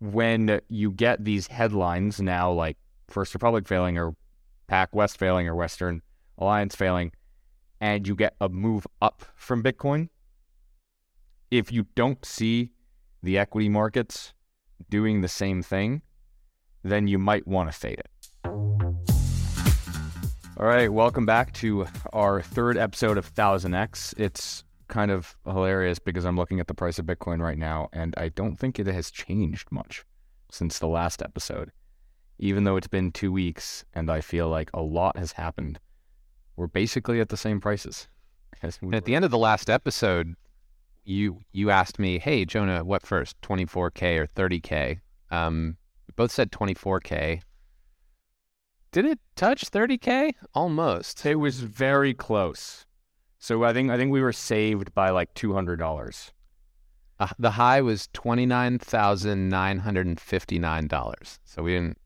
when you get these headlines now, like First Republic failing or Pac West failing or Western Alliance failing, and you get a move up from Bitcoin, if you don't see the equity markets doing the same thing, then you might want to fade it. All right, welcome back to our third episode of 1000X. It's kind of hilarious because I'm looking at the price of Bitcoin right now, and I don't think it has changed much since the last episode. Even though it's been two weeks and I feel like a lot has happened, we're basically at the same prices. We at the end of the last episode, you you asked me, "Hey, Jonah, what first, 24k or 30k?" Um, we both said 24k. Did it touch 30k? Almost. It was very close. So I think I think we were saved by like two hundred dollars. Uh, the high was twenty nine thousand nine hundred and fifty nine dollars. So we didn't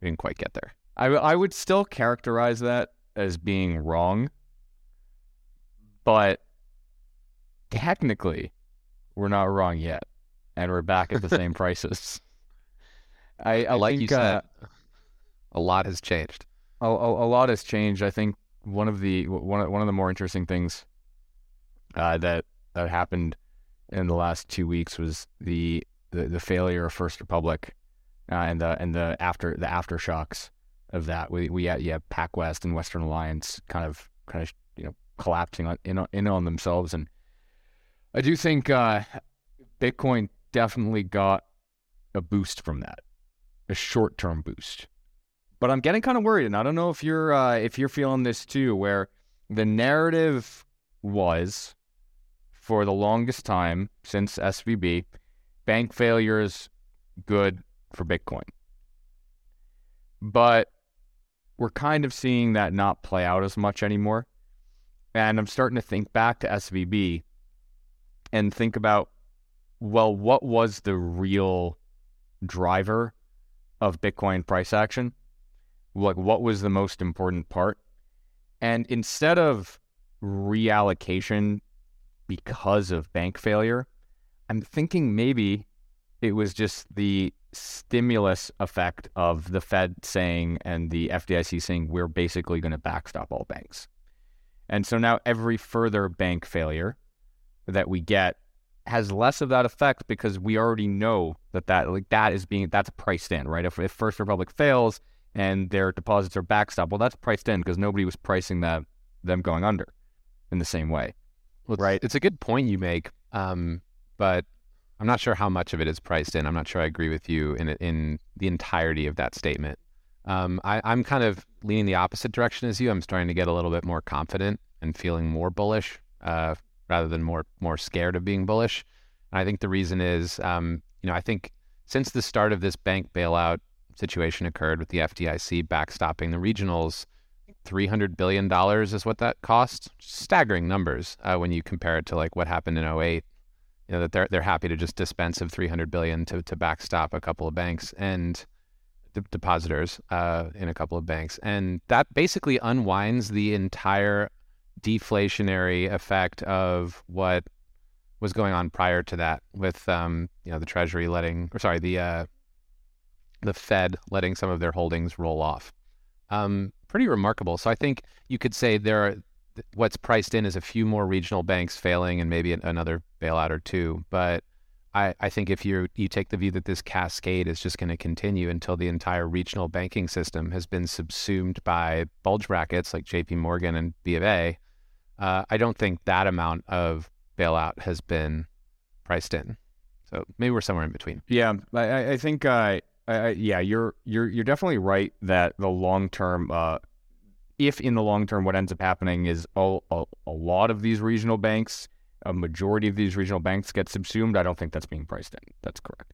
we didn't quite get there. I I would still characterize that as being wrong, but technically, we're not wrong yet, and we're back at the same prices. I, I like think, you said, uh, a lot has changed. A, a, a lot has changed. I think one of the one one of the more interesting things uh, that that happened in the last two weeks was the the, the failure of First Republic uh, and the and the after the aftershocks of that. We we had yeah PacWest and Western Alliance kind of kind of you know collapsing on, in in on themselves, and I do think uh, Bitcoin definitely got a boost from that, a short term boost. But I'm getting kind of worried, and I don't know if you're uh, if you're feeling this too, where the narrative was for the longest time since SVB, bank failures good for Bitcoin. But we're kind of seeing that not play out as much anymore. And I'm starting to think back to SVB and think about, well, what was the real driver of Bitcoin price action? Like what was the most important part. And instead of reallocation because of bank failure, I'm thinking maybe it was just the stimulus effect of the Fed saying and the FDIC saying we're basically going to backstop all banks. And so now every further bank failure that we get has less of that effect because we already know that that like that is being that's priced in, right? If, if First Republic fails, and their deposits are backstop. Well, that's priced in because nobody was pricing that them going under in the same way, well, right? It's a good point you make, um, but I'm not sure how much of it is priced in. I'm not sure I agree with you in in the entirety of that statement. Um, I, I'm kind of leaning the opposite direction as you. I'm starting to get a little bit more confident and feeling more bullish uh, rather than more more scared of being bullish. And I think the reason is, um, you know, I think since the start of this bank bailout, situation occurred with the FDIC backstopping the regionals. $300 billion is what that cost. Staggering numbers uh, when you compare it to like what happened in 08. You know, that they're, they're happy to just dispense of 300 billion to, to backstop a couple of banks and de- depositors uh, in a couple of banks. And that basically unwinds the entire deflationary effect of what was going on prior to that with, um, you know, the treasury letting, or sorry, the, uh, the Fed letting some of their holdings roll off. Um, pretty remarkable. So I think you could say there are what's priced in is a few more regional banks failing and maybe another bailout or two. But I, I think if you you take the view that this cascade is just going to continue until the entire regional banking system has been subsumed by bulge brackets like J.P. Morgan and B of A, uh, I don't think that amount of bailout has been priced in. So maybe we're somewhere in between. Yeah, I, I think uh, uh, yeah, you're you're you're definitely right that the long term, uh, if in the long term, what ends up happening is a, a, a lot of these regional banks, a majority of these regional banks get subsumed. I don't think that's being priced in. That's correct,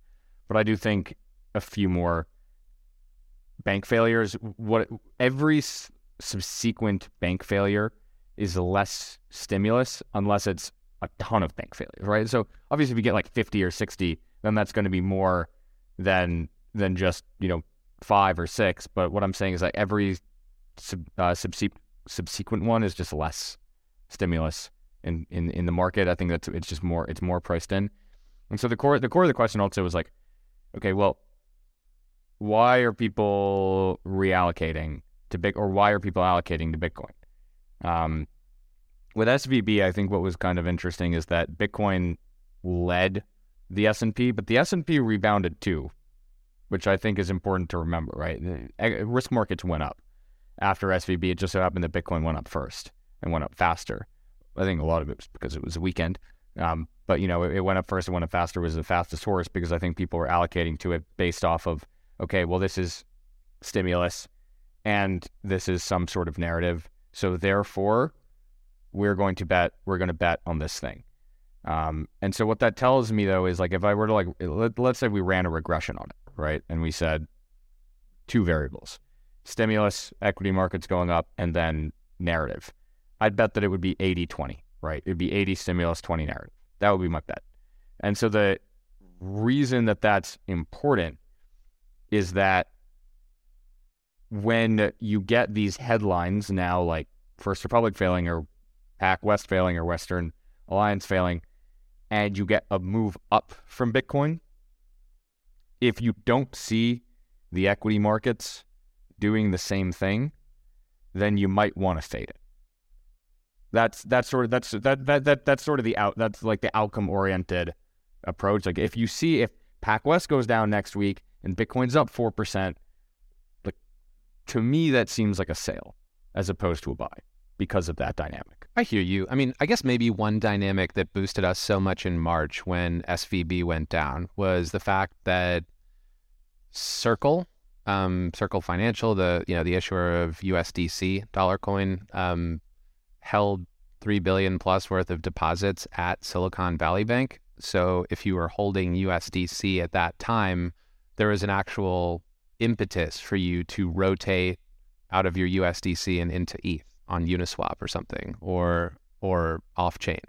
but I do think a few more bank failures. What every subsequent bank failure is less stimulus unless it's a ton of bank failures, right? So obviously, if you get like fifty or sixty, then that's going to be more than than just you know five or six. But what I'm saying is like every sub, uh, subse- subsequent one is just less stimulus in, in in the market. I think that's it's just more it's more priced in. And so the core the core of the question also was like, okay, well, why are people reallocating to big or why are people allocating to Bitcoin? Um, with SVB, I think what was kind of interesting is that Bitcoin led the S&P, but the S&P rebounded too, which I think is important to remember, right? Risk markets went up after SVB. It just so happened that Bitcoin went up first and went up faster. I think a lot of it was because it was a weekend. Um, but you know, it, it, went up first. and went up faster. Was the fastest horse because I think people were allocating to it based off of okay, well, this is stimulus, and this is some sort of narrative. So therefore, we're going to bet. We're going to bet on this thing. Um, and so what that tells me though is like if I were to like let, let's say we ran a regression on it, right, and we said two variables: stimulus, equity markets going up, and then narrative. I'd bet that it would be 80-20, right? It'd be 80 stimulus, 20 narrative. That would be my bet. And so the reason that that's important is that when you get these headlines now, like First Republic failing or PacWest failing or Western Alliance failing, and you get a move up from Bitcoin, if you don't see the equity markets doing the same thing, then you might want to fade it. That's that's sort of that's that that that that's sort of the out that's like the outcome oriented approach. Like if you see if PacWest goes down next week and Bitcoin's up four percent, like to me that seems like a sale as opposed to a buy because of that dynamic. I hear you. I mean, I guess maybe one dynamic that boosted us so much in March when SVB went down was the fact that Circle, um, Circle Financial, the you know the issuer of USDC dollar coin, um, held three billion plus worth of deposits at Silicon Valley Bank. So if you were holding USDC at that time, there was an actual impetus for you to rotate out of your USDC and into ETH on Uniswap or something, or or off chain,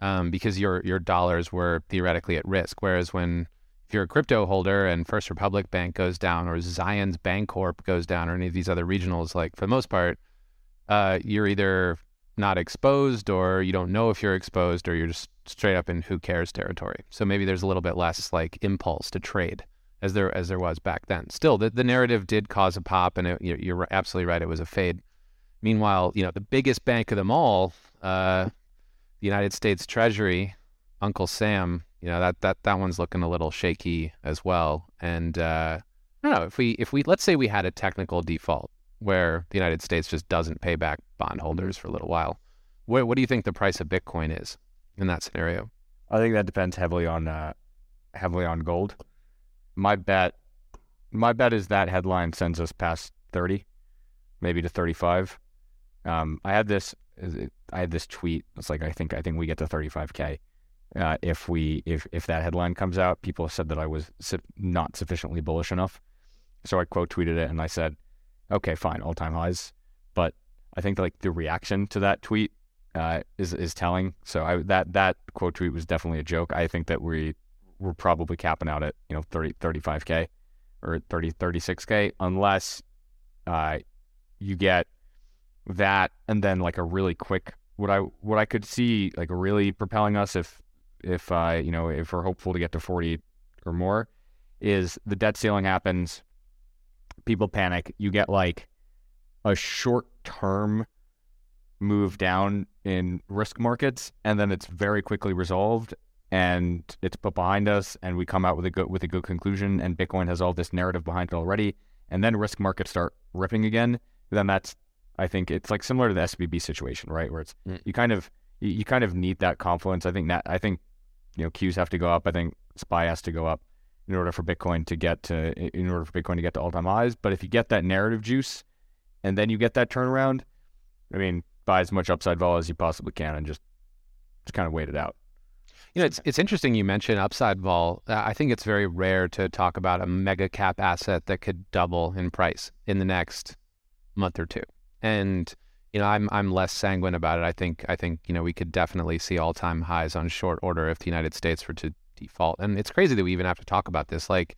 um, because your your dollars were theoretically at risk. Whereas when if you're a crypto holder and First Republic Bank goes down, or Zions Bancorp goes down, or any of these other regionals, like for the most part, uh, you're either not exposed or you don't know if you're exposed or you're just straight up in who cares territory. So maybe there's a little bit less like impulse to trade as there as there was back then. Still, the, the narrative did cause a pop, and it, you're absolutely right. It was a fade. Meanwhile, you know, the biggest bank of them all, uh, the United States Treasury, Uncle Sam, you know, that, that, that one's looking a little shaky as well. And, uh, I don't know if we, if we, let's say we had a technical default where the United States just doesn't pay back bondholders for a little while. What, what do you think the price of Bitcoin is in that scenario? I think that depends heavily on, uh, heavily on gold. My bet, my bet is that headline sends us past 30, maybe to 35. Um, I had this. I had this tweet. It's like I think I think we get to 35k uh, if we if if that headline comes out. People said that I was not sufficiently bullish enough, so I quote tweeted it and I said, "Okay, fine, all time highs." But I think like the reaction to that tweet uh, is is telling. So I that that quote tweet was definitely a joke. I think that we we're probably capping out at you know 30 35k or 30 36k unless uh, you get that and then like a really quick what I what I could see like really propelling us if if uh you know if we're hopeful to get to 40 or more is the debt ceiling happens people panic you get like a short term move down in risk markets and then it's very quickly resolved and it's put behind us and we come out with a good with a good conclusion and bitcoin has all this narrative behind it already and then risk markets start ripping again then that's I think it's like similar to the SVB situation, right? Where it's mm. you kind of you, you, kind of need that confluence. I think that I think you know Qs have to go up. I think SPY has to go up in order for Bitcoin to get to in order for Bitcoin to get to all time highs. But if you get that narrative juice, and then you get that turnaround, I mean, buy as much upside vol as you possibly can, and just just kind of wait it out. You know, it's it's interesting you mentioned upside vol. I think it's very rare to talk about a mega cap asset that could double in price in the next month or two. And you know, I'm I'm less sanguine about it. I think I think you know we could definitely see all time highs on short order if the United States were to default. And it's crazy that we even have to talk about this. Like,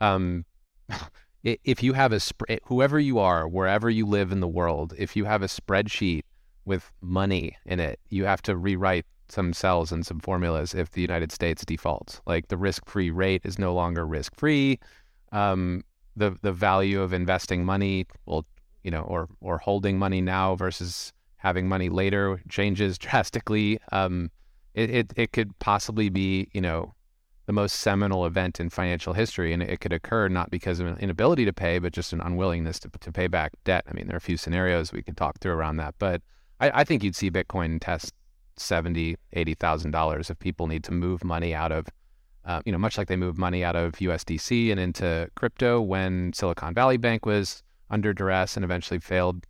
um, if you have a sp- whoever you are, wherever you live in the world, if you have a spreadsheet with money in it, you have to rewrite some cells and some formulas if the United States defaults. Like the risk-free rate is no longer risk-free. Um, the the value of investing money will, you know, or or holding money now versus having money later changes drastically. Um, it, it it could possibly be, you know, the most seminal event in financial history, and it could occur not because of an inability to pay, but just an unwillingness to to pay back debt. I mean, there are a few scenarios we could talk through around that, but I, I think you'd see Bitcoin test seventy, eighty thousand dollars if people need to move money out of, uh, you know, much like they move money out of USDC and into crypto when Silicon Valley Bank was under duress and eventually failed.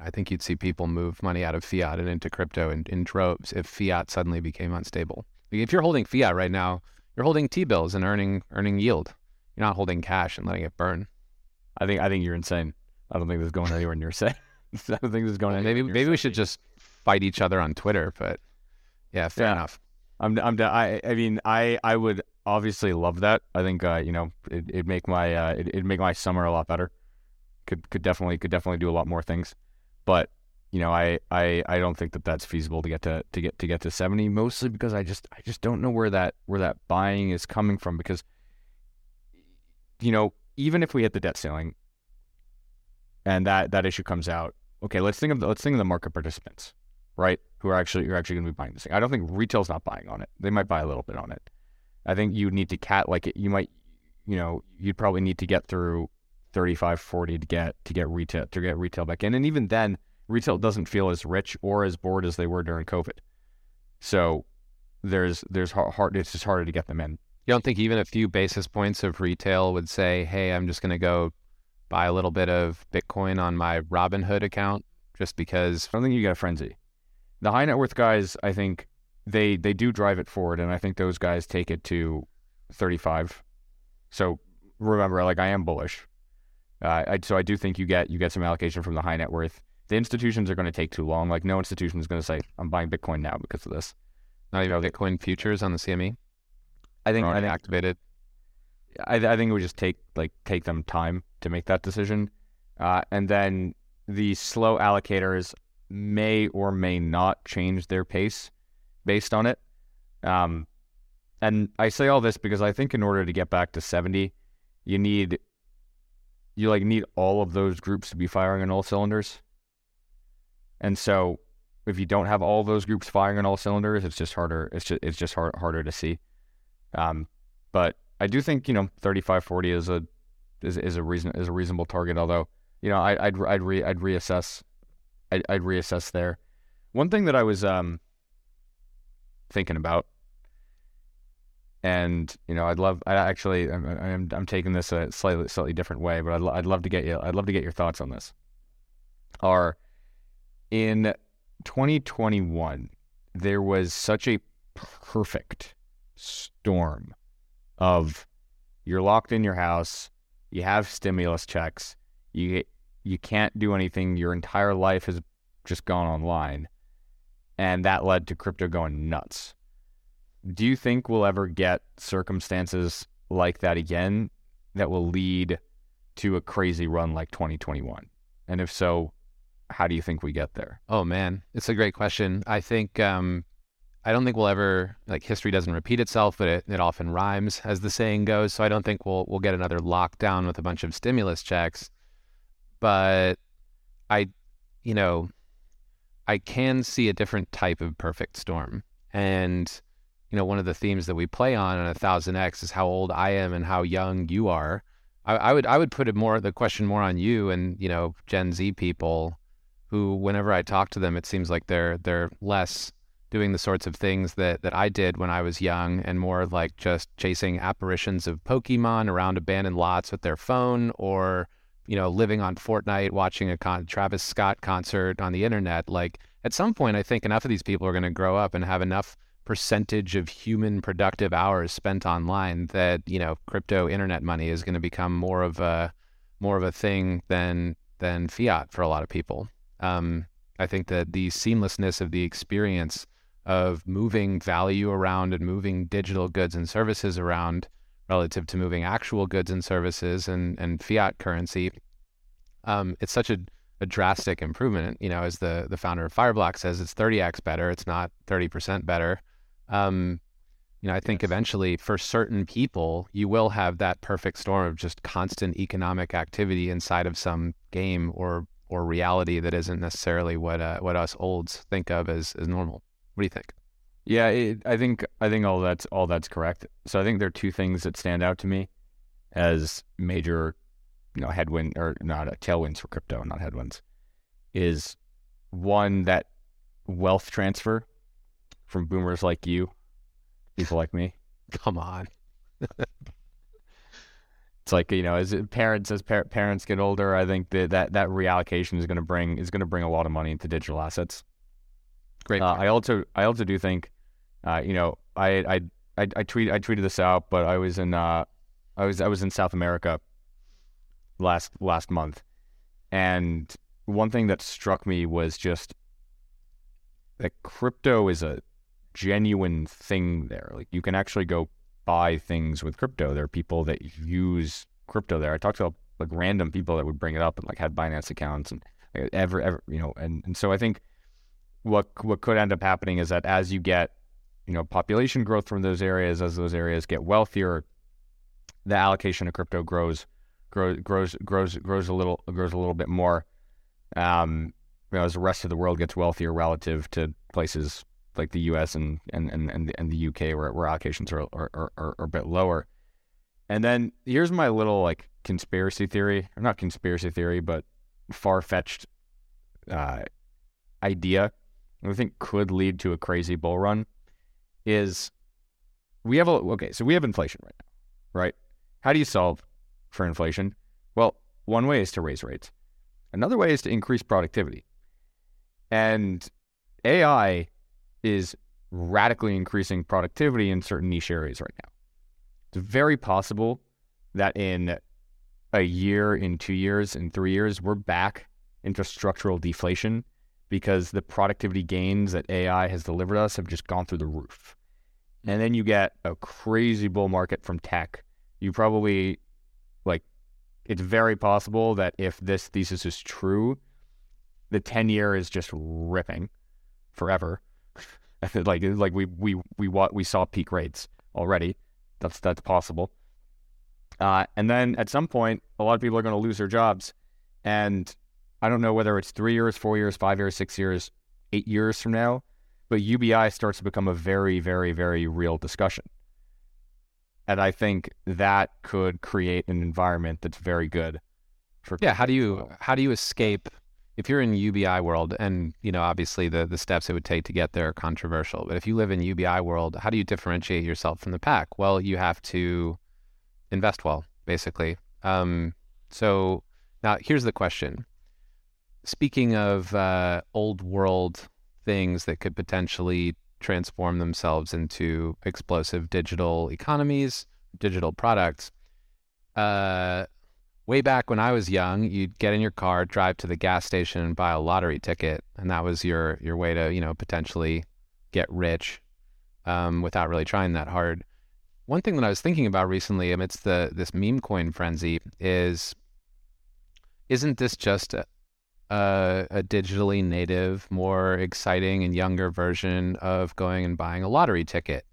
I think you'd see people move money out of fiat and into crypto in, in droves if fiat suddenly became unstable. If you're holding fiat right now, you're holding T bills and earning earning yield. You're not holding cash and letting it burn. I think I think you're insane. I don't think this is going anywhere near safe. I don't think this is going. Well, maybe maybe we should just fight each other on Twitter. But yeah, fair yeah. enough. I'm I'm I I mean I I would obviously love that. I think uh, you know it would make my uh, it, it'd make my summer a lot better. Could could definitely could definitely do a lot more things, but you know I, I I don't think that that's feasible to get to to get to get to 70 mostly because I just I just don't know where that where that buying is coming from because you know even if we hit the debt ceiling and that that issue comes out okay let's think of the, let's think of the market participants right who are actually are actually going to be buying this thing. I don't think retail's not buying on it. They might buy a little bit on it. I think you need to cat like it, you might you know you'd probably need to get through 35 40 to get to get retail to get retail back in and even then retail doesn't feel as rich or as bored as they were during COVID. So there's there's hard it's just harder to get them in. You don't think even a few basis points of retail would say, "Hey, I'm just going to go buy a little bit of Bitcoin on my Robinhood account just because." I don't think you get a frenzy. The high net worth guys, I think they they do drive it forward, and I think those guys take it to 35. So remember, like I am bullish. Uh, I, so I do think you get you get some allocation from the high net worth the institutions are going to take too long. Like no institution is going to say, "I'm buying Bitcoin now because of this." Not even Bitcoin futures on the CME. I think I think activated. I, I think it would just take like take them time to make that decision, uh, and then the slow allocators may or may not change their pace based on it. Um, and I say all this because I think in order to get back to seventy, you need you like need all of those groups to be firing on all cylinders. And so if you don't have all those groups firing on all cylinders, it's just harder. It's just it's just hard, harder to see. Um, but I do think you know 35 40 is a is, is a reason is a reasonable target. Although you know I, I'd I'd re, I'd reassess I'd, I'd reassess there. One thing that I was um, thinking about, and you know I'd love I actually I'm I'm, I'm taking this a slightly slightly different way, but I'd I'd love to get you I'd love to get your thoughts on this. Are in 2021, there was such a perfect storm of you're locked in your house, you have stimulus checks, you you can't do anything, your entire life has just gone online. And that led to crypto going nuts. Do you think we'll ever get circumstances like that again that will lead to a crazy run like 2021? And if so, how do you think we get there? Oh man, it's a great question. I think um, I don't think we'll ever like history doesn't repeat itself, but it, it often rhymes, as the saying goes. So I don't think we'll we'll get another lockdown with a bunch of stimulus checks. But I, you know, I can see a different type of perfect storm, and you know, one of the themes that we play on in a thousand X is how old I am and how young you are. I, I would I would put it more the question more on you and you know Gen Z people who, whenever I talk to them, it seems like they're they're less doing the sorts of things that that I did when I was young, and more like just chasing apparitions of Pokemon around abandoned lots with their phone, or you know, living on Fortnite, watching a con- Travis Scott concert on the internet. Like at some point, I think enough of these people are going to grow up and have enough percentage of human productive hours spent online that you know crypto internet money is going to become more of a more of a thing than than fiat for a lot of people. Um, I think that the seamlessness of the experience of moving value around and moving digital goods and services around relative to moving actual goods and services and, and fiat currency, um, it's such a, a drastic improvement. You know, as the the founder of Fireblock says, it's 30x better. It's not 30% better. Um, you know, I think yes. eventually for certain people, you will have that perfect storm of just constant economic activity inside of some game or or reality that isn't necessarily what uh, what us olds think of as as normal. What do you think? Yeah, it, I think I think all that's all that's correct. So I think there are two things that stand out to me as major, you know, headwind or not uh, tailwinds for crypto, not headwinds. Is one that wealth transfer from boomers like you, people like me. Come on. it's like you know, as parents as par- parents get older, I think that that, that reallocation is going to bring is going to bring a lot of money into digital assets. Great. Uh, I also I also do think uh, you know, I I I, I tweet I tweeted this out, but I was in uh, I was I was in South America last last month, and one thing that struck me was just that crypto is a genuine thing there. Like you can actually go buy things with crypto. There are people that use crypto there. I talked to like random people that would bring it up and like had Binance accounts and ever ever you know and, and so I think what what could end up happening is that as you get you know population growth from those areas as those areas get wealthier the allocation of crypto grows grows grows grows grows a little grows a little bit more um, you know, as the rest of the world gets wealthier relative to places like the US and and and and the, and the UK where, where allocations are are, are are a bit lower and then here's my little like conspiracy theory or not conspiracy theory but far-fetched uh, idea I think could lead to a crazy bull run is we have a okay, so we have inflation right now, right? How do you solve for inflation? Well, one way is to raise rates. Another way is to increase productivity. And AI is radically increasing productivity in certain niche areas right now. It's very possible that in a year, in two years, in three years, we're back into structural deflation because the productivity gains that AI has delivered us have just gone through the roof. Hmm. And then you get a crazy bull market from tech. You probably like it's very possible that if this thesis is true, the 10 year is just ripping forever. like like we we we we saw peak rates already. That's that's possible. Uh, and then at some point, a lot of people are going to lose their jobs, and I don't know whether it's three years, four years, five years, six years, eight years from now, but UBI starts to become a very, very, very real discussion. And I think that could create an environment that's very good for Yeah, how do you how do you escape if you're in UBI world and you know obviously the the steps it would take to get there are controversial, but if you live in UBI world, how do you differentiate yourself from the pack? Well, you have to invest well, basically. Um, so now here's the question speaking of uh, old world things that could potentially transform themselves into explosive digital economies, digital products. Uh, way back when I was young, you'd get in your car, drive to the gas station, and buy a lottery ticket, and that was your your way to you know potentially get rich um, without really trying that hard. One thing that I was thinking about recently, amidst the this meme coin frenzy, is isn't this just a, a, a, digitally native, more exciting and younger version of going and buying a lottery ticket?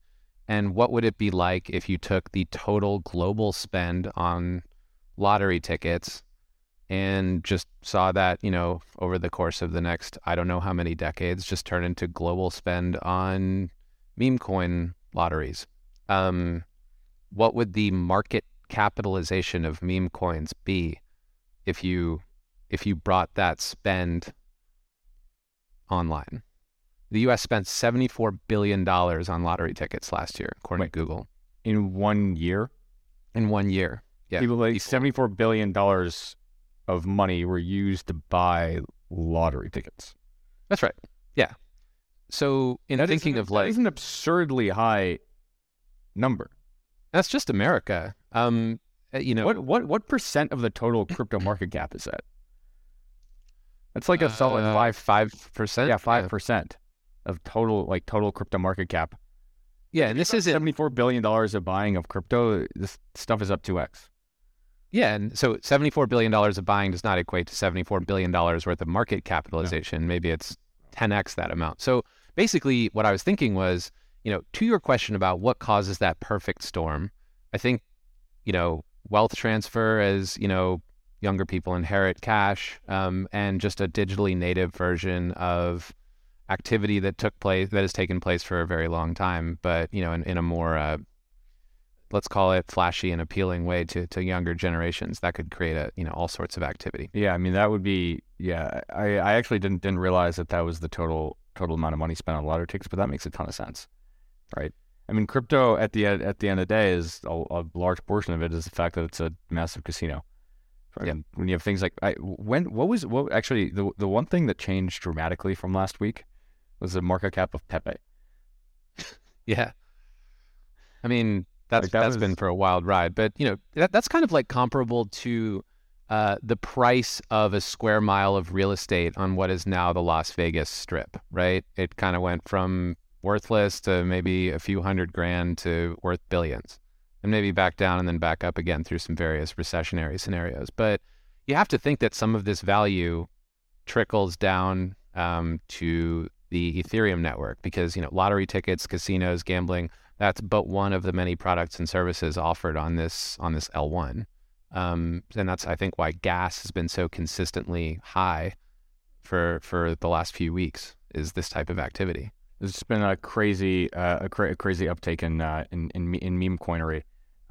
And what would it be like if you took the total global spend on lottery tickets and just saw that, you know, over the course of the next, I don't know how many decades, just turn into global spend on meme coin lotteries? Um, what would the market capitalization of meme coins be if you if you brought that spend online. The US spent $74 billion on lottery tickets last year, according Wait, to Google. In one year? In one year. Yeah. People like $74 billion of money were used to buy lottery tickets. That's right. Yeah. So in that thinking an, of like that is an absurdly high number. That's just America. Um, uh, you know what what what percent of the total crypto market cap is that? That's like a solid uh, five five percent. Yeah, five percent of total like total crypto market cap. Yeah, and this is seventy four billion dollars of buying of crypto. This stuff is up two x. Yeah, and so $74 billion of buying does not equate to $74 billion worth of market capitalization. No. Maybe it's 10x that amount. So basically, what I was thinking was, you know, to your question about what causes that perfect storm, I think, you know, wealth transfer as, you know, younger people inherit cash um, and just a digitally native version of activity that took place, that has taken place for a very long time, but, you know, in, in a more, uh, let's call it flashy and appealing way to, to younger generations that could create a you know all sorts of activity. Yeah i mean that would be yeah i, I actually didn't didn't realize that that was the total total amount of money spent on lottery tickets but that makes a ton of sense right? I mean crypto at the at the end of the day is a, a large portion of it is the fact that it's a massive casino. Yeah. when you have things like I, when what was what actually the the one thing that changed dramatically from last week was the market cap of pepe. Yeah. I mean that's like that has been for a wild ride. But you know, that, that's kind of like comparable to uh, the price of a square mile of real estate on what is now the Las Vegas Strip, right? It kind of went from worthless to maybe a few hundred grand to worth billions, and maybe back down and then back up again through some various recessionary scenarios. But you have to think that some of this value trickles down um, to the Ethereum network because you know lottery tickets, casinos, gambling that's but one of the many products and services offered on this on this L1. Um, and that's I think why gas has been so consistently high for for the last few weeks is this type of activity. There's been a crazy uh, a, cra- a, crazy uptake in uh, in, in in meme coinery.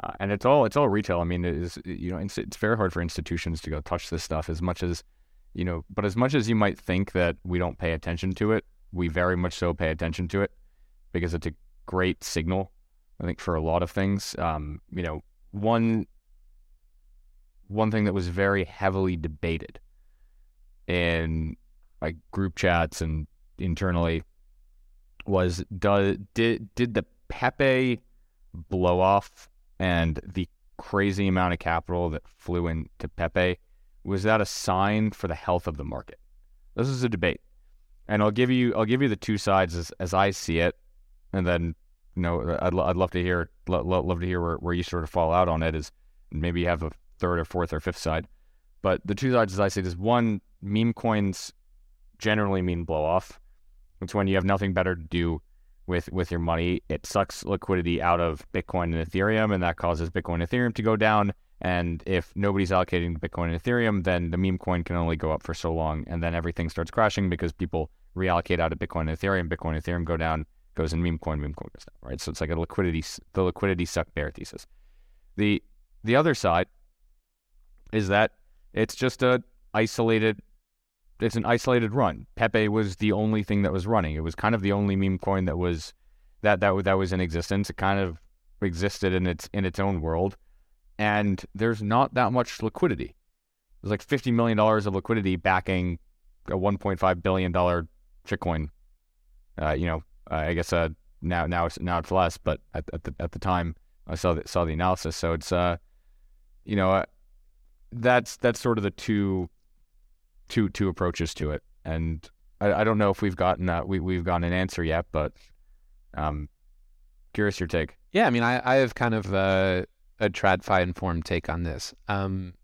Uh, and it's all it's all retail. I mean, it is you know it's, it's very hard for institutions to go touch this stuff as much as you know. But as much as you might think that we don't pay attention to it, we very much so pay attention to it because it's a great signal, I think, for a lot of things. Um, you know, one one thing that was very heavily debated in like group chats and internally was does did did the Pepe blow off and the crazy amount of capital that flew into Pepe was that a sign for the health of the market? This is a debate, and I'll give you I'll give you the two sides as as I see it. And then you know I'd, I'd love to hear lo- love to hear where, where you sort of fall out on it is maybe you have a third or fourth or fifth side. But the two sides as I see is one meme coins generally mean blow off. It's when you have nothing better to do with with your money. It sucks liquidity out of Bitcoin and Ethereum and that causes Bitcoin and Ethereum to go down. And if nobody's allocating Bitcoin and Ethereum then the meme coin can only go up for so long and then everything starts crashing because people reallocate out of Bitcoin and Ethereum Bitcoin and Ethereum go down goes in meme coin, meme coin goes down, right? So it's like a liquidity, the liquidity suck bear thesis. The the other side is that it's just a isolated, it's an isolated run. Pepe was the only thing that was running. It was kind of the only meme coin that was that that that was in existence. It kind of existed in its in its own world, and there's not that much liquidity. There's like fifty million dollars of liquidity backing a one point five billion dollar shitcoin. Uh, you know, uh, I guess uh, now now it's now it's less, but at, at the at the time I saw the, saw the analysis. So it's uh, you know, uh, that's that's sort of the two two two approaches to it, and I, I don't know if we've gotten uh, we we've gotten an answer yet, but um, curious your take. Yeah, I mean, I I have kind of uh, a TradFi informed take on this. Um,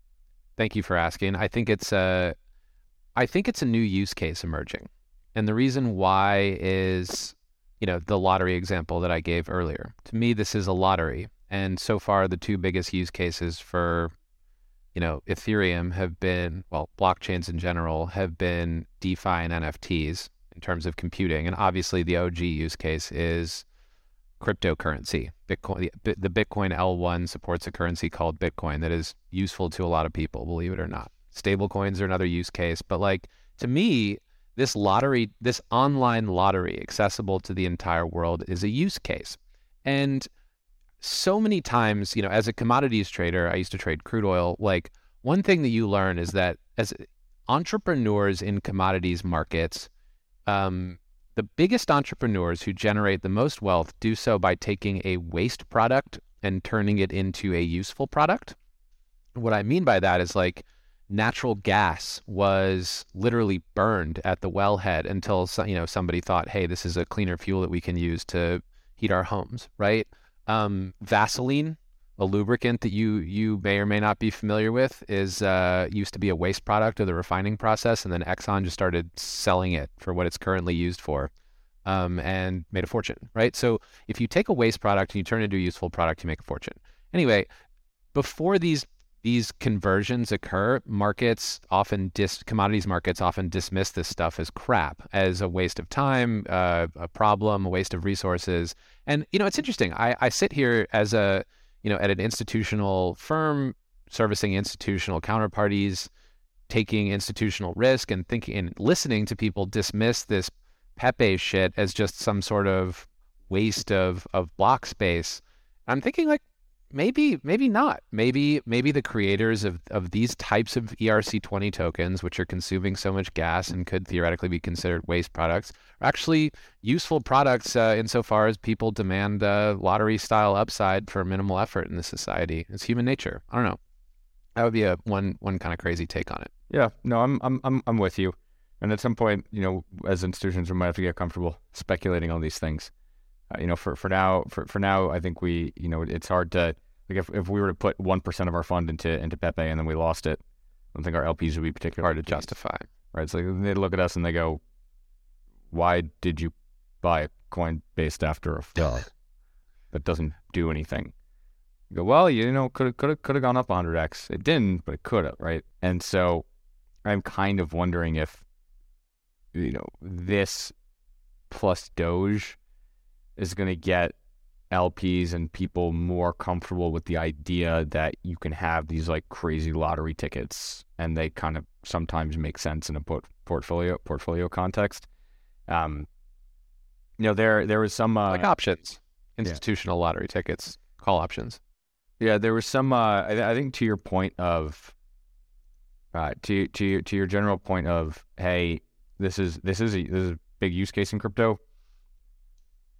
thank you for asking. I think it's a I think it's a new use case emerging, and the reason why is you know, the lottery example that I gave earlier. To me, this is a lottery. And so far, the two biggest use cases for, you know, Ethereum have been, well, blockchains in general have been DeFi and NFTs in terms of computing. And obviously, the OG use case is cryptocurrency. Bitcoin, the Bitcoin L1 supports a currency called Bitcoin that is useful to a lot of people, believe it or not. Stablecoins are another use case. But like, to me, this lottery, this online lottery accessible to the entire world is a use case. And so many times, you know, as a commodities trader, I used to trade crude oil. Like one thing that you learn is that as entrepreneurs in commodities markets, um, the biggest entrepreneurs who generate the most wealth do so by taking a waste product and turning it into a useful product. What I mean by that is like, natural gas was literally burned at the wellhead until you know somebody thought, hey, this is a cleaner fuel that we can use to heat our homes, right? Um, Vaseline A lubricant that you you may or may not be familiar with is uh, used to be a waste product of the refining process, and then Exxon just started selling it for what it's currently used for, um, and made a fortune. Right. So if you take a waste product and you turn it into a useful product, you make a fortune. Anyway, before these these conversions occur, markets often dis commodities markets often dismiss this stuff as crap, as a waste of time, uh, a problem, a waste of resources. And you know, it's interesting. I, I sit here as a you know at an institutional firm servicing institutional counterparties, taking institutional risk and thinking and listening to people dismiss this Pepe shit as just some sort of waste of of block space. I'm thinking like maybe maybe not. Maybe maybe the creators of, of these types of erc20 tokens which are consuming so much gas and could theoretically be considered waste products are actually useful products uh, insofar as people demand lottery style upside for minimal effort in the society. It's human nature. I don't know. That would be a one one kind of crazy take on it. Yeah. No i'm i'm i'm, I'm with you. And at some point you know as institutions we might have to get comfortable speculating on these things uh, you know, for, for now, for, for now, I think we, you know, it's hard to like if, if we were to put one percent of our fund into into Pepe and then we lost it, I don't think our LPs would be particularly hard to justify. Right? So they look at us and they go, "Why did you buy a coin based after a dog that doesn't do anything?" You go, "Well, you know, could could have could have gone up 100x. It didn't, but it could have, right?" And so I'm kind of wondering if you know this plus Doge is going to get LPs and people more comfortable with the idea that you can have these like crazy lottery tickets and they kind of sometimes make sense in a port- portfolio portfolio context. Um, you know, there there was some uh, like options, institutional yeah. lottery tickets, call options. Yeah, there was some. Uh, I, I think to your point of, uh, to to to your general point of, hey, this is this is a, this is a big use case in crypto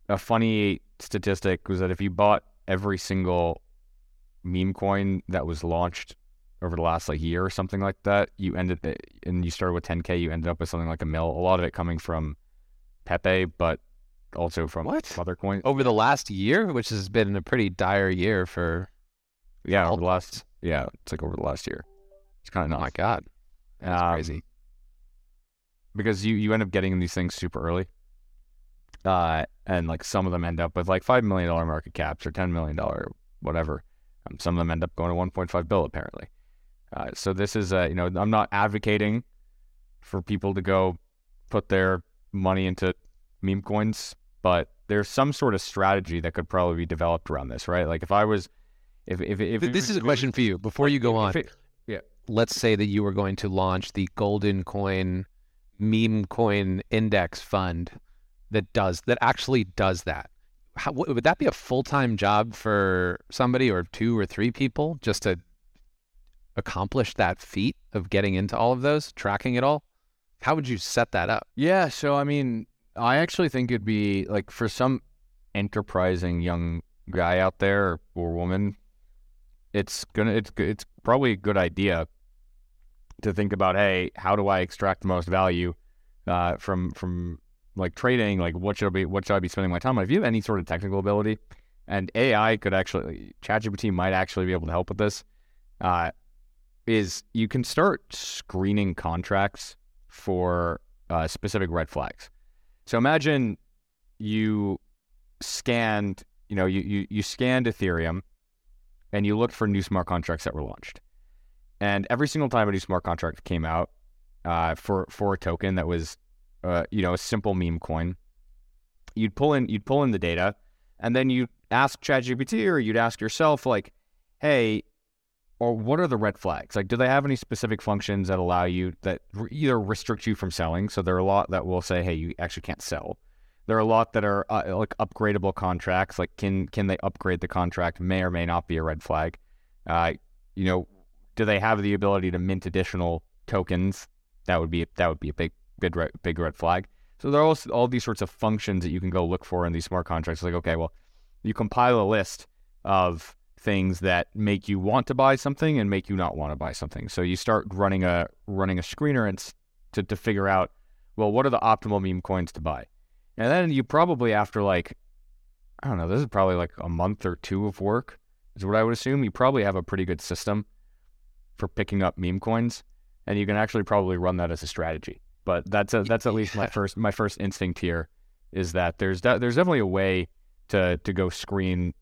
a funny statistic was that if you bought every single meme coin that was launched over the last like year or something like that, you ended and you started with 10k, you ended up with something like a mil. A lot of it coming from Pepe, but also from what other coins over the last year, which has been a pretty dire year for yeah over the last yeah it's like over the last year. It's kind of nuts. Oh my god, that's um, crazy. Because you you end up getting these things super early. Uh, and like some of them end up with like $5 million market caps or $10 million, whatever. Um, some of them end up going to 1.5 bill apparently. Uh, so this is, a, you know, I'm not advocating for people to go put their money into meme coins, but there's some sort of strategy that could probably be developed around this, right? Like if I was, if if, if this is a question for you before you go on. It, yeah, let's say that you were going to launch the Golden Coin meme coin index fund that does that actually does that. How, would that be a full time job for somebody or two or three people just to accomplish that feat of getting into all of those, tracking it all? How would you set that up? Yeah, so I mean, I actually think it'd be like for some enterprising young guy out there or woman, it's gonna it's it's probably a good idea to think about, hey, how do I extract the most value uh, from from like trading, like what should I be what should I be spending my time on? If you have any sort of technical ability, and AI could actually ChatGPT might actually be able to help with this, uh, is you can start screening contracts for uh, specific red flags. So imagine you scanned, you know, you, you, you scanned Ethereum and you looked for new smart contracts that were launched. And every single time a new smart contract came out uh, for for a token that was uh, you know, a simple meme coin. You'd pull in you'd pull in the data, and then you ask ChatGPT or you'd ask yourself like, hey, or what are the red flags? Like, do they have any specific functions that allow you that either restrict you from selling? So there are a lot that will say, hey, you actually can't sell. There are a lot that are uh, like upgradable contracts. Like, can can they upgrade the contract? May or may not be a red flag. Uh, you know, do they have the ability to mint additional tokens? That would be that would be a big big red, big red flag. So there are also all these sorts of functions that you can go look for in these smart contracts. Like, okay, well, you compile a list of things that make you want to buy something and make you not want to buy something. So you start running a running a screener and to to figure out, well, what are the optimal meme coins to buy? And then you probably after like, I don't know, this is probably like a month or two of work, is what I would assume. You probably have a pretty good system for picking up meme coins, and you can actually probably run that as a strategy. But that's a, that's at least my first my first instinct here is that there's de- there's definitely a way to to go screen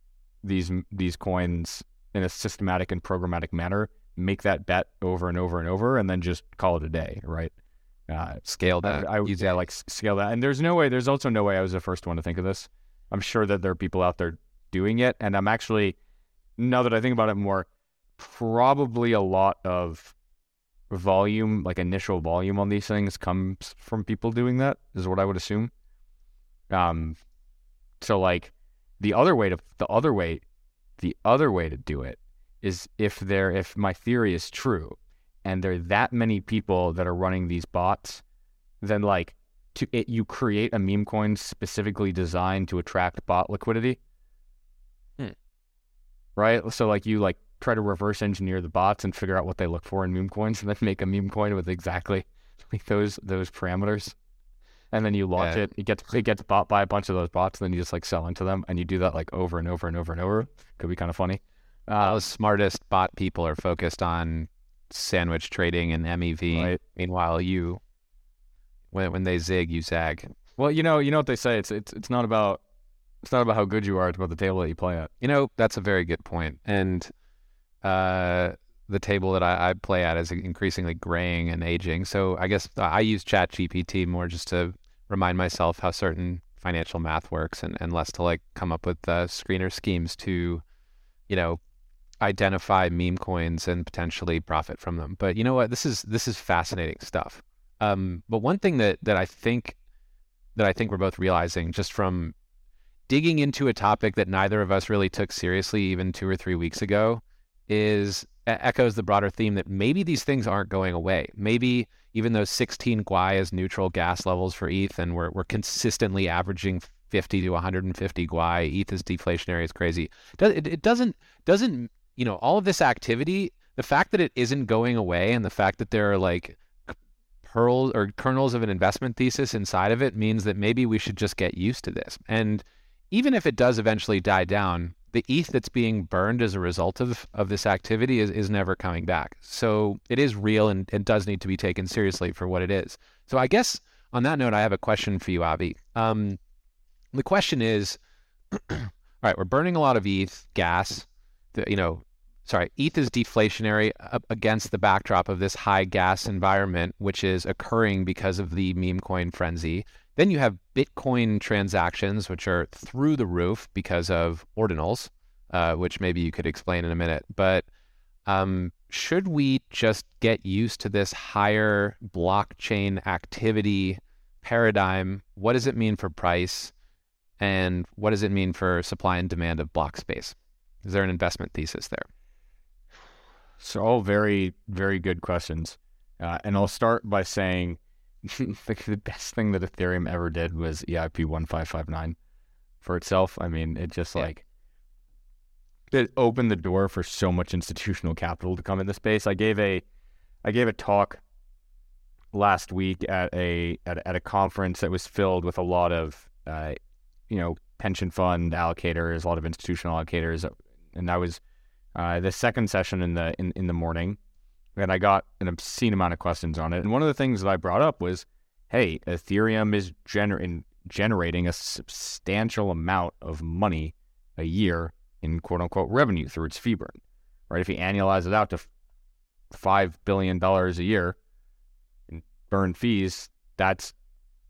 these these coins in a systematic and programmatic manner, make that bet over and over and over, and then just call it a day, right? Uh, scale that. I, I yeah, like scale that. And there's no way. There's also no way I was the first one to think of this. I'm sure that there are people out there doing it, and I'm actually now that I think about it more, probably a lot of volume, like initial volume on these things, comes from people doing that. Is what I would assume. Um, so like the other way to the other way, the other way to do it is if there if my theory is true, and there are that many people that are running these bots, then like to it, you create a meme coin specifically designed to attract bot liquidity. Hmm. Right. So like you like try to reverse engineer the bots and figure out what they look for in meme coins, and then make a meme coin with exactly like those those parameters and then you launch yeah. it. It gets it gets bought by a bunch of those bots, and then you just like sell into them, and you do that like over and over and over and over. Could be kind of funny. Uh, Those smartest bot people are focused on sandwich trading and MEV. Right. Meanwhile, you when when they zig, you zag. Well, you know, you know what they say. It's it's it's not about it's not about how good you are. It's about the table that you play at. You know, that's a very good point. And uh, the table that I, I, play at is increasingly graying and aging. So I guess I use Chat GPT more just to remind myself how certain financial math works and, and less to like come up with uh, screener schemes to, you know, identify meme coins and potentially profit from them. But you know what? This is this is fascinating stuff. Um, but one thing that that I think that I think we're both realizing just from digging into a topic that neither of us really took seriously even two or three weeks ago is echoes the broader theme that maybe these things aren't going away. Maybe even though 16 Gwei is neutral gas levels for ETH and we're, we're consistently averaging 50 to 150 Gwei, ETH is deflationary, is crazy. It, it doesn't, doesn't, you know, all of this activity, the fact that it isn't going away and the fact that there are like pearls or kernels of an investment thesis inside of it means that maybe we should just get used to this. And even if it does eventually die down, the ETH that's being burned as a result of, of this activity is, is never coming back. So it is real and, and does need to be taken seriously for what it is. So I guess on that note, I have a question for you, Avi. Um, the question is, all right, we're burning a lot of ETH gas. The, you know, sorry, ETH is deflationary against the backdrop of this high gas environment, which is occurring because of the meme coin frenzy. Then you have Bitcoin transactions, which are through the roof because of ordinals, uh, which maybe you could explain in a minute. But um, should we just get used to this higher blockchain activity paradigm? What does it mean for price? And what does it mean for supply and demand of block space? Is there an investment thesis there? So, all very, very good questions. Uh, and I'll start by saying the best thing that Ethereum ever did was EIP 1559 for itself. I mean, it just yeah. like it opened the door for so much institutional capital to come in the space. I gave a I gave a talk last week at a at, at a conference that was filled with a lot of uh, you know pension fund allocators, a lot of institutional allocators, and that was uh, the second session in the in, in the morning and I got an obscene amount of questions on it. And one of the things that I brought up was, hey, Ethereum is gener- generating a substantial amount of money a year in quote unquote revenue through its fee burn, right? If you annualize it out to five billion dollars a year in burn fees, that's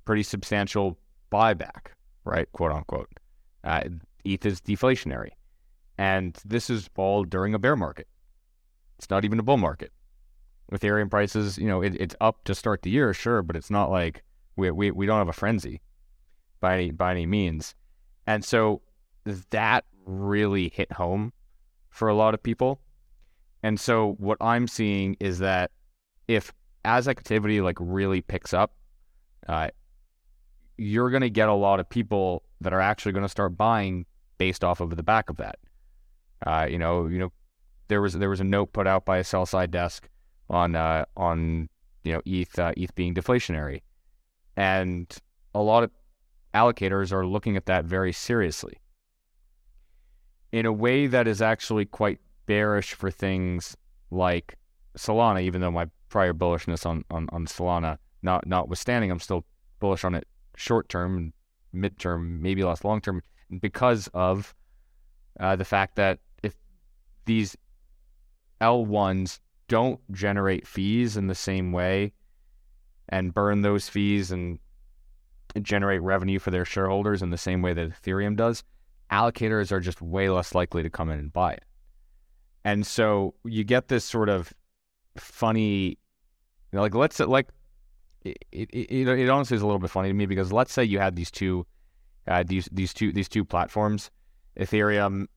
pretty substantial buyback, right? Quote unquote. Uh, ETH is deflationary, and this is all during a bear market. It's not even a bull market. Ethereum prices, you know, it, it's up to start the year, sure, but it's not like we, we, we don't have a frenzy by any, by any means. And so that really hit home for a lot of people. And so what I'm seeing is that if as activity like really picks up, uh, you're going to get a lot of people that are actually going to start buying based off of the back of that. Uh, you know, you know, there was there was a note put out by a sell side desk on uh, on you know ETH uh, ETH being deflationary, and a lot of allocators are looking at that very seriously. in a way that is actually quite bearish for things like Solana, even though my prior bullishness on, on, on Solana, not notwithstanding, I'm still bullish on it short term, mid term, maybe less long term, because of uh, the fact that if these L1s don't generate fees in the same way and burn those fees and generate revenue for their shareholders in the same way that Ethereum does, allocators are just way less likely to come in and buy it. And so you get this sort of funny, like let's like it, it, it, it honestly is a little bit funny to me because let's say you had these two, uh, these these two these two platforms, Ethereum,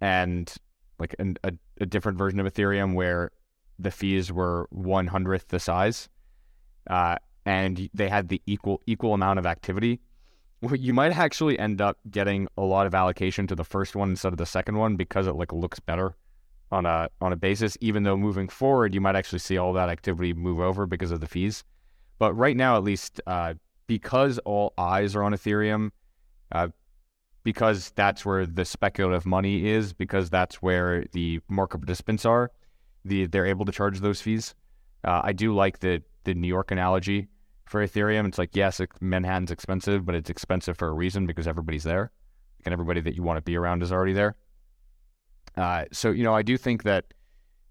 and like an, a a different version of Ethereum where the fees were one hundredth the size, uh, and they had the equal equal amount of activity. You might actually end up getting a lot of allocation to the first one instead of the second one because it like looks better on a on a basis. Even though moving forward, you might actually see all that activity move over because of the fees. But right now, at least, uh, because all eyes are on Ethereum, uh, because that's where the speculative money is, because that's where the market participants are, the they're able to charge those fees. Uh, I do like the the New York analogy for Ethereum. It's like yes, Manhattan's expensive, but it's expensive for a reason because everybody's there, and everybody that you want to be around is already there. Uh, so you know, I do think that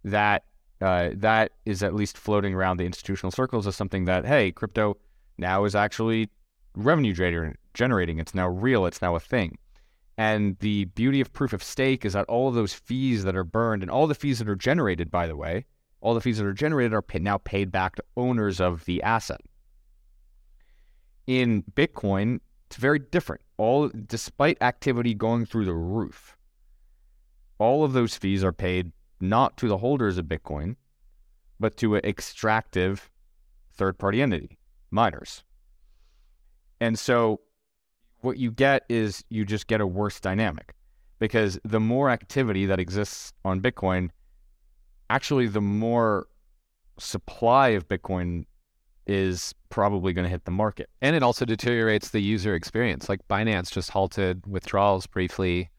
that uh, that is at least floating around the institutional circles as something that, hey, crypto now is actually revenue generating. It's now real. It's now a thing. And the beauty of proof of stake is that all of those fees that are burned and all the fees that are generated, by the way, all the fees that are generated are now paid back to owners of the asset. In Bitcoin, it's very different. All despite activity going through the roof, all of those fees are paid not to the holders of Bitcoin, but to an extractive third party entity, miners. And so what you get is you just get a worse dynamic because the more activity that exists on Bitcoin, actually, the more supply of Bitcoin is probably going to hit the market. And it also deteriorates the user experience. Like Binance just halted withdrawals briefly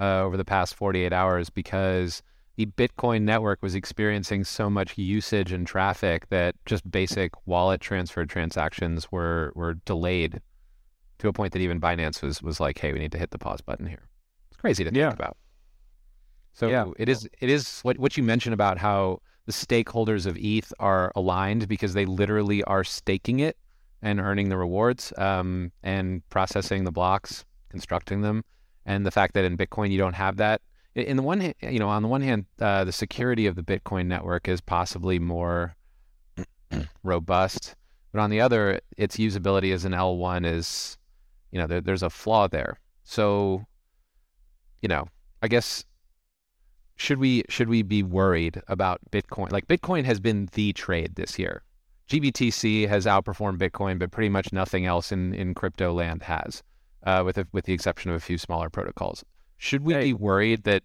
uh, over the past 48 hours because the Bitcoin network was experiencing so much usage and traffic that just basic wallet transfer transactions were were delayed to a point that even Binance was was like, "Hey, we need to hit the pause button here." It's crazy to think about. So yeah. it is it is what what you mentioned about how the stakeholders of ETH are aligned because they literally are staking it and earning the rewards um, and processing the blocks, constructing them, and the fact that in Bitcoin you don't have that in the one, you know, on the one hand, uh, the security of the Bitcoin network is possibly more robust, but on the other, its usability as an L1 is, you know, there, there's a flaw there. So, you know, I guess should we should we be worried about Bitcoin? Like Bitcoin has been the trade this year. GBTC has outperformed Bitcoin, but pretty much nothing else in in crypto land has, uh, with a, with the exception of a few smaller protocols. Should we hey, be worried that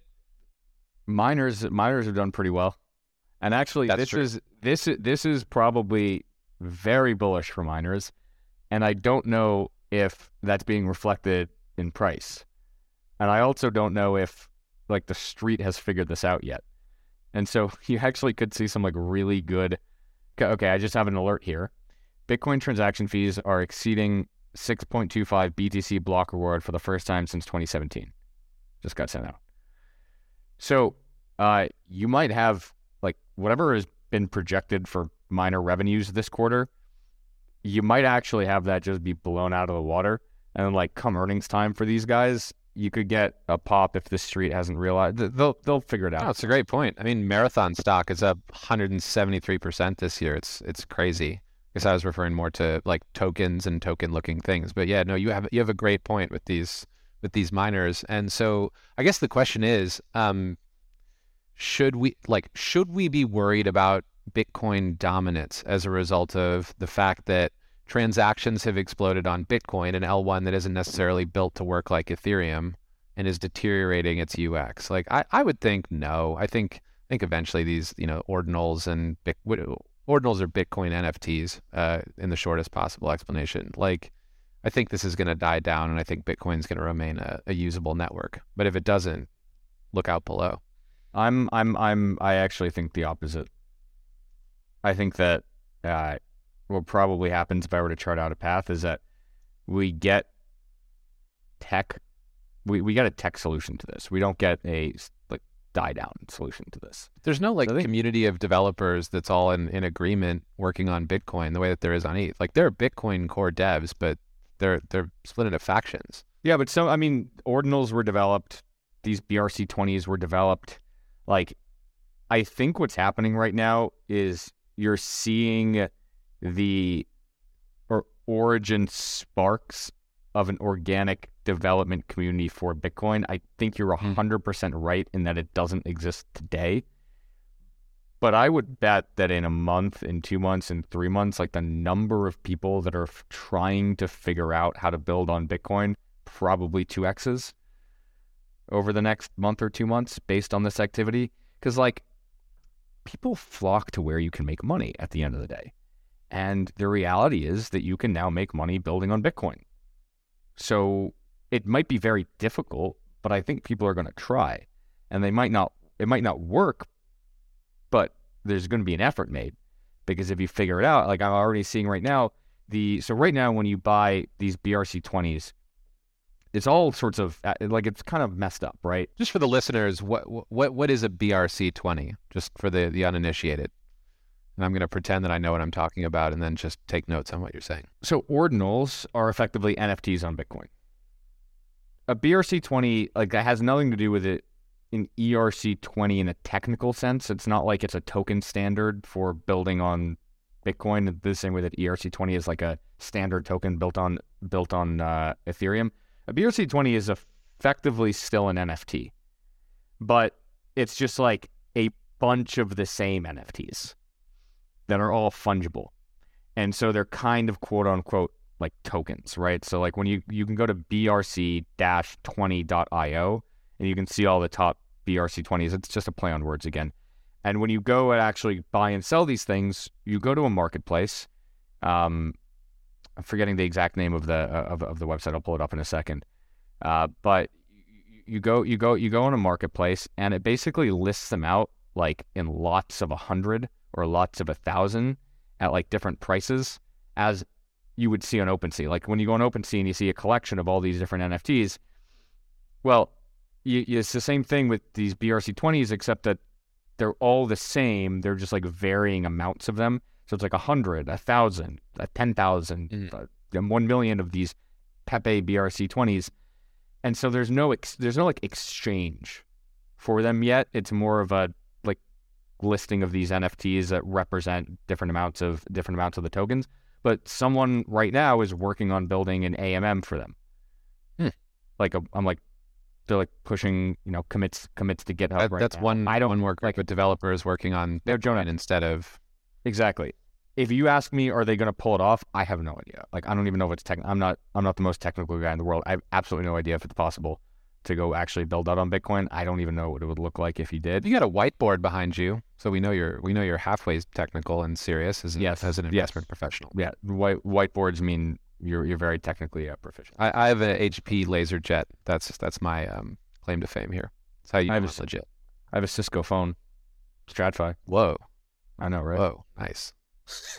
miners miners have done pretty well? And actually, this true. is this this is probably very bullish for miners, and I don't know if that's being reflected in price. And I also don't know if like the street has figured this out yet. And so you actually could see some like really good. Okay, I just have an alert here. Bitcoin transaction fees are exceeding 6.25 BTC block reward for the first time since 2017 just got sent out. So uh, you might have like whatever has been projected for miner revenues this quarter, you might actually have that just be blown out of the water. And then like come earnings time for these guys, you could get a pop if the street hasn't realized. They'll they'll figure it out. Oh, it's a great point. I mean, marathon stock is up 173 percent this year. It's it's crazy. Because I was referring more to like tokens and token looking things. But yeah, no, you have you have a great point with these with these miners. And so I guess the question is, um, should we like should we be worried about Bitcoin dominance as a result of the fact that transactions have exploded on Bitcoin, an L1 that isn't necessarily built to work like Ethereum and is deteriorating its UX? Like I, I would think no. I think I think eventually these you know ordinals and ordinals are Bitcoin NFTs uh, in the shortest possible explanation. Like I think this is going to die down, and I think Bitcoin's going to remain a, a, usable network. But if it doesn't, look out below. I'm I'm I'm I actually think the opposite. I think that uh, what probably happens if I were to chart out a path is that we get tech we, we get a tech solution to this. We don't get a like die down solution to this. There's no like Really? community of developers that's all in, in agreement working on Bitcoin the way that there is on ETH. Like there are Bitcoin core devs, but they're they're split into factions. Yeah, but so I mean, ordinals were developed. These BRC twenties were developed. Like, I think what's happening right now is you're seeing the or origin sparks of an organic development community for Bitcoin. I think you're Hmm. hundred percent right in that it doesn't exist today. But I would bet that in a month, in two months, in three months, like the number of people that are trying to figure out how to build on Bitcoin probably two X's over the next month or two months based on this activity. Because, like, people flock to where you can make money at the end of the day. And the reality is that you can now make money building on Bitcoin. So it might be very difficult, but I think people are going to try. And they might not, it might not work, but there's going to be an effort made. Because if you figure it out, like I'm already seeing right now, the so right now when you buy these BRC 20s, it's all sorts of uh, like it's kind of messed up, right? Just for the listeners, what what what is a BRC twenty? Just for the the uninitiated. And I'm going to pretend that I know what I'm talking about, and then just take notes on what you're saying. So ordinals are effectively NFTs on Bitcoin. A BRC twenty like that has nothing to do with it in ERC twenty in a technical sense. It's not like it's a token standard for building on Bitcoin the same way that ERC twenty is like a standard token built on built on uh, Ethereum. A BRC twenty is effectively still an NFT, but it's just like a bunch of the same NFTs that are all fungible. And so they're kind of quote unquote like tokens, right? So like when you you can go to brc-20.io and you can see all the top BRC20s. It's just a play on words again. And when you go and actually buy and sell these things, you go to a marketplace. Um, I'm forgetting the exact name of the uh, of, of the website. I'll pull it up in a second. Uh, but you, go you go you go on a marketplace and it basically lists them out like in lots of a hundred or lots of a thousand at like different prices as you would see on OpenSea. Like when you go on OpenSea and you see a collection of all these different NFTs, well, you- it's the same thing with these BRC20s, except that they're all the same. They're just like varying amounts of them. So it's like a hundred, a thousand, a ten thousand, Mhm. uh, one million of these Pepe BRC20s, and so there's no ex- there's no like exchange for them yet. It's more of a like listing of these NFTs that represent different amounts of different amounts of the tokens. But someone right now is working on building an AMM for them. Hmm. Like a, I'm like they're like pushing you know commits commits to GitHub. That- right that's now. one I don't one group like- of developers working on They're Bitcoin instead of Exactly. If you ask me, are they going to pull it off? I have no idea. Like, I don't even know if it's tech. I'm not. I'm not the most technical guy in the world. I have absolutely no idea if it's possible to go actually build out on Bitcoin. I don't even know what it would look like if you did. you got a whiteboard behind you, so we know you're we know you're halfway technical and serious as, an- Yes, as an yes. investment professional. Yeah, white whiteboards mean you're you're very technically uh, proficient. I, I have an HP LaserJet. That's that's my um, claim to fame here. That's how you I have a legit. I have a Cisco phone, Stratfi. Whoa, I know, right? Oh, nice.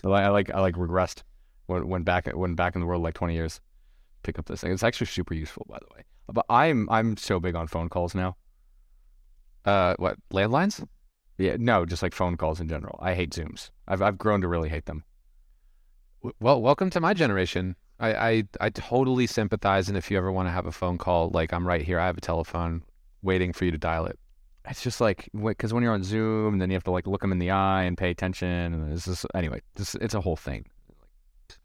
I like I like regressed. Went went back went back in the world like 20 years. Pick up this thing. It's actually super useful, by the way. But I'm I'm so big on phone calls now. Uh, what landlines? Yeah, no, just like phone calls in general. I hate Zooms. I've I've grown to really hate them. Well, welcome to my generation. I, I I totally sympathize, and if you ever want to have a phone call, like I'm right here. I have a telephone waiting for you to dial it. It's just like because when you're on Zoom, and then you have to like look them in the eye and pay attention, and it's just anyway. This it's a whole thing.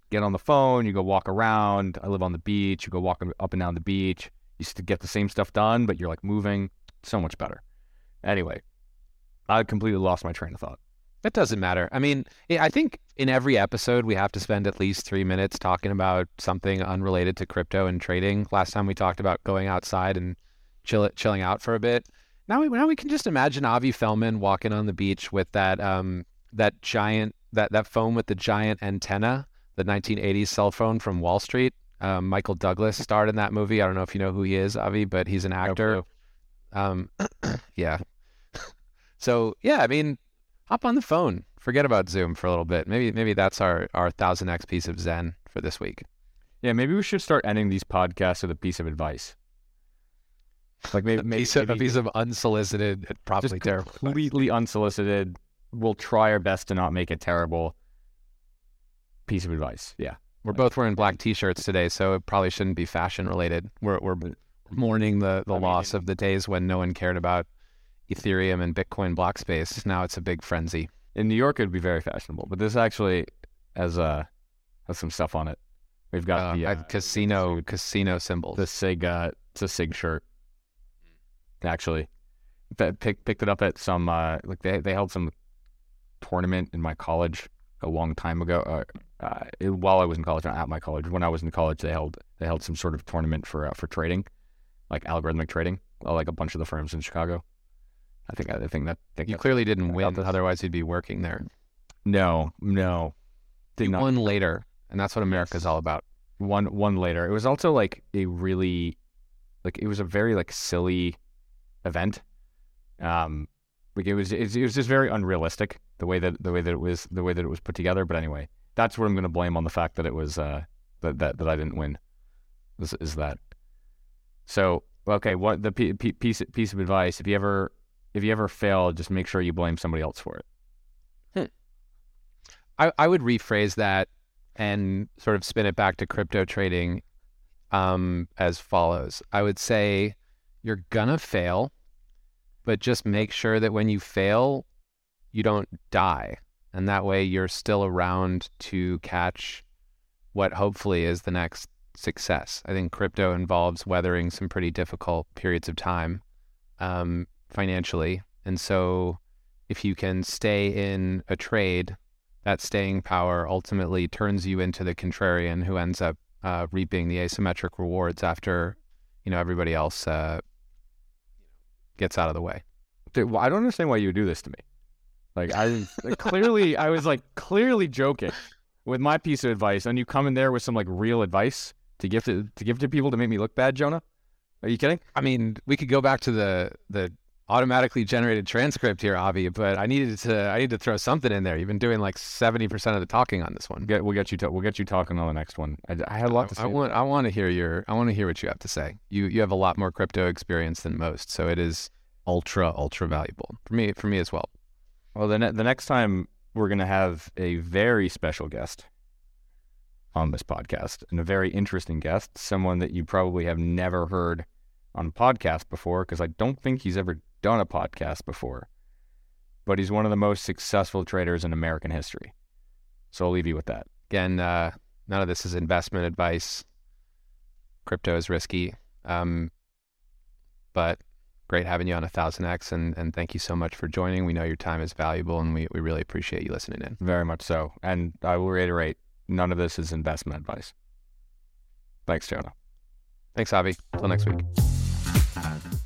Get on the phone, you go walk around. I live on the beach. You go walk up and down the beach. You still get the same stuff done, but you're like moving. So much better. Anyway, I completely lost my train of thought. It doesn't matter. I mean, I I think in every episode we have to spend at least three minutes talking about something unrelated to crypto and trading. Last time we talked about going outside and chill chilling out for a bit. Now we now we can just imagine Avi Felman walking on the beach with that um that giant that that phone with the giant antenna, the 1980s cell phone from Wall Street. Um, Michael Douglas starred in that movie. I don't know if you know who he is, Avi, but he's an actor. Um, yeah. so yeah, I mean, hop on the phone. Forget about Zoom for a little bit. Maybe maybe that's our our thousand X piece of Zen for this week. Yeah, maybe we should start ending these podcasts with a piece of advice. Like maybe, maybe, piece, of, a piece of unsolicited, probably terrible, completely unsolicited. We'll try our best to not make it terrible. Piece of advice. Yeah, we're both wearing black T-shirts today, so it probably shouldn't be fashion related. We're we're mourning the the I loss mean, of the days when no one cared about Ethereum and Bitcoin block space. Now it's a big frenzy. In New York, it'd be very fashionable, but this actually has uh has some stuff on it. We've got uh, the uh, casino casino symbols. The Sig, uh, it's a Sig shirt. Actually, picked picked it up at some uh, like they they held some tournament in my college a long time ago. Uh, uh, it, while I was in college, not at my college. When I was in college, they held they held some sort of tournament for uh, for trading, like algorithmic trading, like a bunch of the firms in Chicago. I think I think that think you clearly didn't win. Otherwise, you'd be working there. No, no, did you not. won later, and that's what America's all about. One one later. It was also like a really, like it was a very like silly event. Um, like it was it, was just very unrealistic the way that the way that it was the way that it was put together. But anyway, that's what I'm going to blame on the fact that it was uh that that, that I didn't win. Is, is that so? Okay, what the p- p- piece piece of advice? If you ever if you ever fail, just make sure you blame somebody else for it. Hmm. I I would rephrase that and sort of spin it back to crypto trading um, as follows. I would say you're gonna fail, but just make sure that when you fail, you don't die. And that way you're still around to catch what hopefully is the next success. I think crypto involves weathering some pretty difficult periods of time um, financially. And so if you can stay in a trade, that staying power ultimately turns you into the contrarian who ends up uh, reaping the asymmetric rewards after you know everybody else uh, gets out of the way. Dude, I don't understand why you would do this to me. Like I clearly, I was like clearly joking with my piece of advice, and you come in there with some like real advice to give to to give to people to make me look bad, Jonah. Are you kidding? I mean, we could go back to the the automatically generated transcript here, Avi, but I needed to I need to throw something in there. You've been doing like seventy percent of the talking on this one. Get, we'll get you to, we'll get you talking on the next one. I, I had a lot to say. I want I want to hear your I want to hear what you have to say. You you have a lot more crypto experience than most, so it is ultra ultra valuable for me for me as well. Well, the ne- the next time we're gonna have a very special guest on this podcast and a very interesting guest, someone that you probably have never heard on a podcast before because I don't think he's ever done a podcast before, but he's one of the most successful traders in American history. So I'll leave you with that. Again, uh, none of this is investment advice. Crypto is risky. Um, but great having you on a thousand X and, and thank you so much for joining. We know your time is valuable and we, we really appreciate you listening in. Very much so. And I will reiterate, none of this is investment advice. Thanks, Jonah. Thanks, Avi. Until next week.